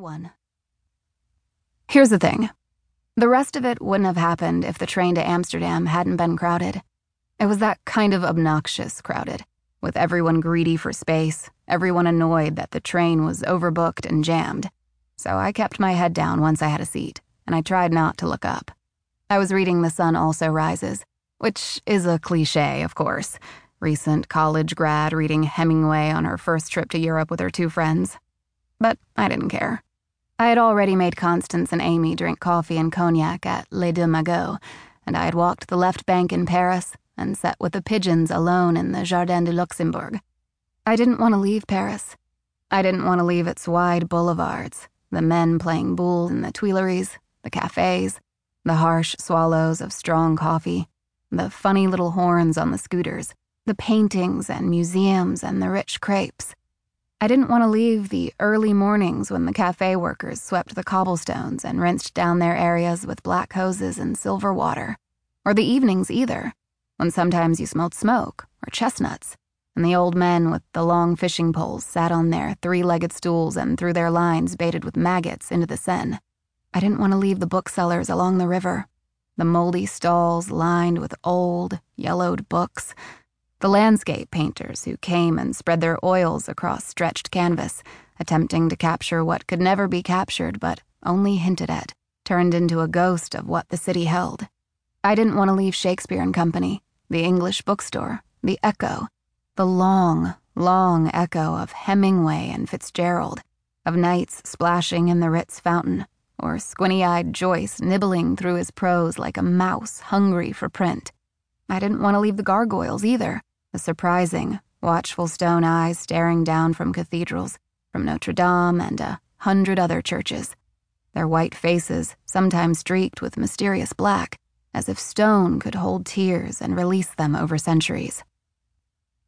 1 Here's the thing the rest of it wouldn't have happened if the train to Amsterdam hadn't been crowded. It was that kind of obnoxious crowded, with everyone greedy for space, everyone annoyed that the train was overbooked and jammed. So I kept my head down once I had a seat, and I tried not to look up. I was reading The Sun Also Rises, which is a cliche, of course. Recent college grad reading Hemingway on her first trip to Europe with her two friends. But I didn't care. I had already made Constance and Amy drink coffee and cognac at Les Deux Magots, and I had walked the left bank in Paris and sat with the pigeons alone in the Jardin de Luxembourg. I didn't want to leave Paris. I didn't want to leave its wide boulevards, the men playing boule in the Tuileries, the cafes, the harsh swallows of strong coffee, the funny little horns on the scooters, the paintings and museums and the rich crepes. I didn't want to leave the early mornings when the cafe workers swept the cobblestones and rinsed down their areas with black hoses and silver water. Or the evenings either, when sometimes you smelled smoke or chestnuts, and the old men with the long fishing poles sat on their three legged stools and threw their lines baited with maggots into the Seine. I didn't want to leave the booksellers along the river, the moldy stalls lined with old, yellowed books the landscape painters who came and spread their oils across stretched canvas, attempting to capture what could never be captured but only hinted at, turned into a ghost of what the city held. I didn't want to leave Shakespeare and Company, the English bookstore, the Echo, the long, long echo of Hemingway and Fitzgerald, of nights splashing in the Ritz fountain, or squinty eyed Joyce nibbling through his prose like a mouse hungry for print. I didn't want to leave the gargoyles either the surprising, watchful stone eyes staring down from cathedrals, from Notre Dame and a hundred other churches, their white faces sometimes streaked with mysterious black, as if stone could hold tears and release them over centuries.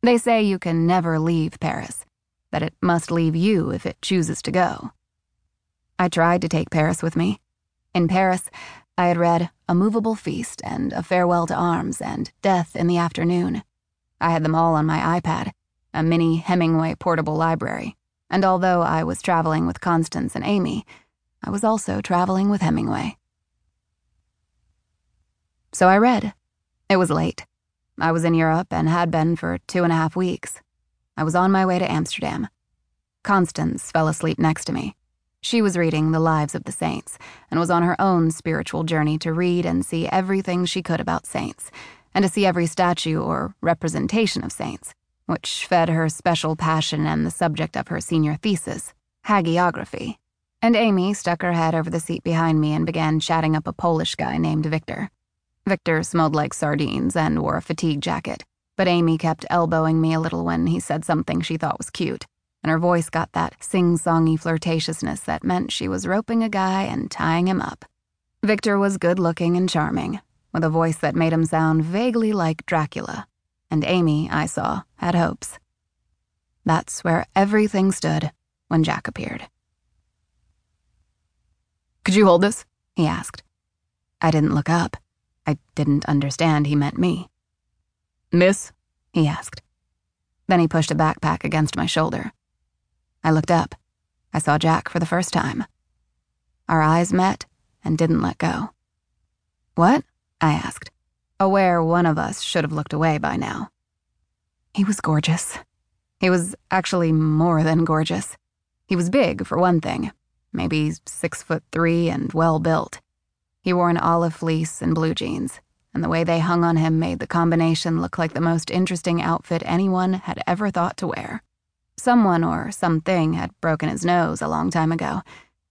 They say you can never leave Paris, that it must leave you if it chooses to go. I tried to take Paris with me. In Paris, I had read A Moveable Feast and A Farewell to Arms and Death in the Afternoon. I had them all on my iPad, a mini Hemingway portable library. And although I was traveling with Constance and Amy, I was also traveling with Hemingway. So I read. It was late. I was in Europe and had been for two and a half weeks. I was on my way to Amsterdam. Constance fell asleep next to me. She was reading The Lives of the Saints and was on her own spiritual journey to read and see everything she could about saints and to see every statue or representation of saints, which fed her special passion and the subject of her senior thesis, hagiography. And Amy stuck her head over the seat behind me and began chatting up a Polish guy named Victor. Victor smelled like sardines and wore a fatigue jacket, but Amy kept elbowing me a little when he said something she thought was cute, and her voice got that sing songy flirtatiousness that meant she was roping a guy and tying him up. Victor was good looking and charming, with a voice that made him sound vaguely like Dracula, and Amy, I saw, had hopes. That's where everything stood when Jack appeared. Could you hold this? he asked. I didn't look up. I didn't understand he meant me. Miss? he asked. Then he pushed a backpack against my shoulder. I looked up. I saw Jack for the first time. Our eyes met and didn't let go. What? I asked, aware one of us should have looked away by now. He was gorgeous. He was actually more than gorgeous. He was big, for one thing, maybe six foot three and well built. He wore an olive fleece and blue jeans, and the way they hung on him made the combination look like the most interesting outfit anyone had ever thought to wear. Someone or something had broken his nose a long time ago,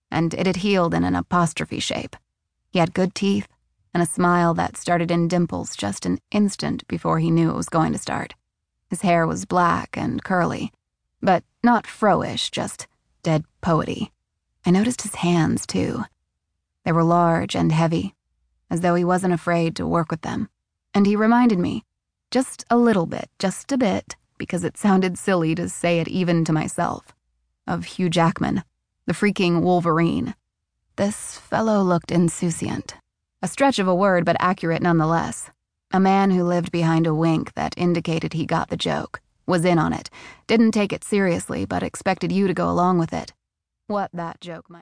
and it had healed in an apostrophe shape. He had good teeth, and a smile that started in dimples just an instant before he knew it was going to start. His hair was black and curly, but not froish, just dead poety. I noticed his hands, too. They were large and heavy, as though he wasn't afraid to work with them. And he reminded me, just a little bit, just a bit, because it sounded silly to say it even to myself, of Hugh Jackman, the freaking Wolverine. This fellow looked insouciant, a stretch of a word, but accurate nonetheless. A man who lived behind a wink that indicated he got the joke, was in on it, didn't take it seriously, but expected you to go along with it. What that joke might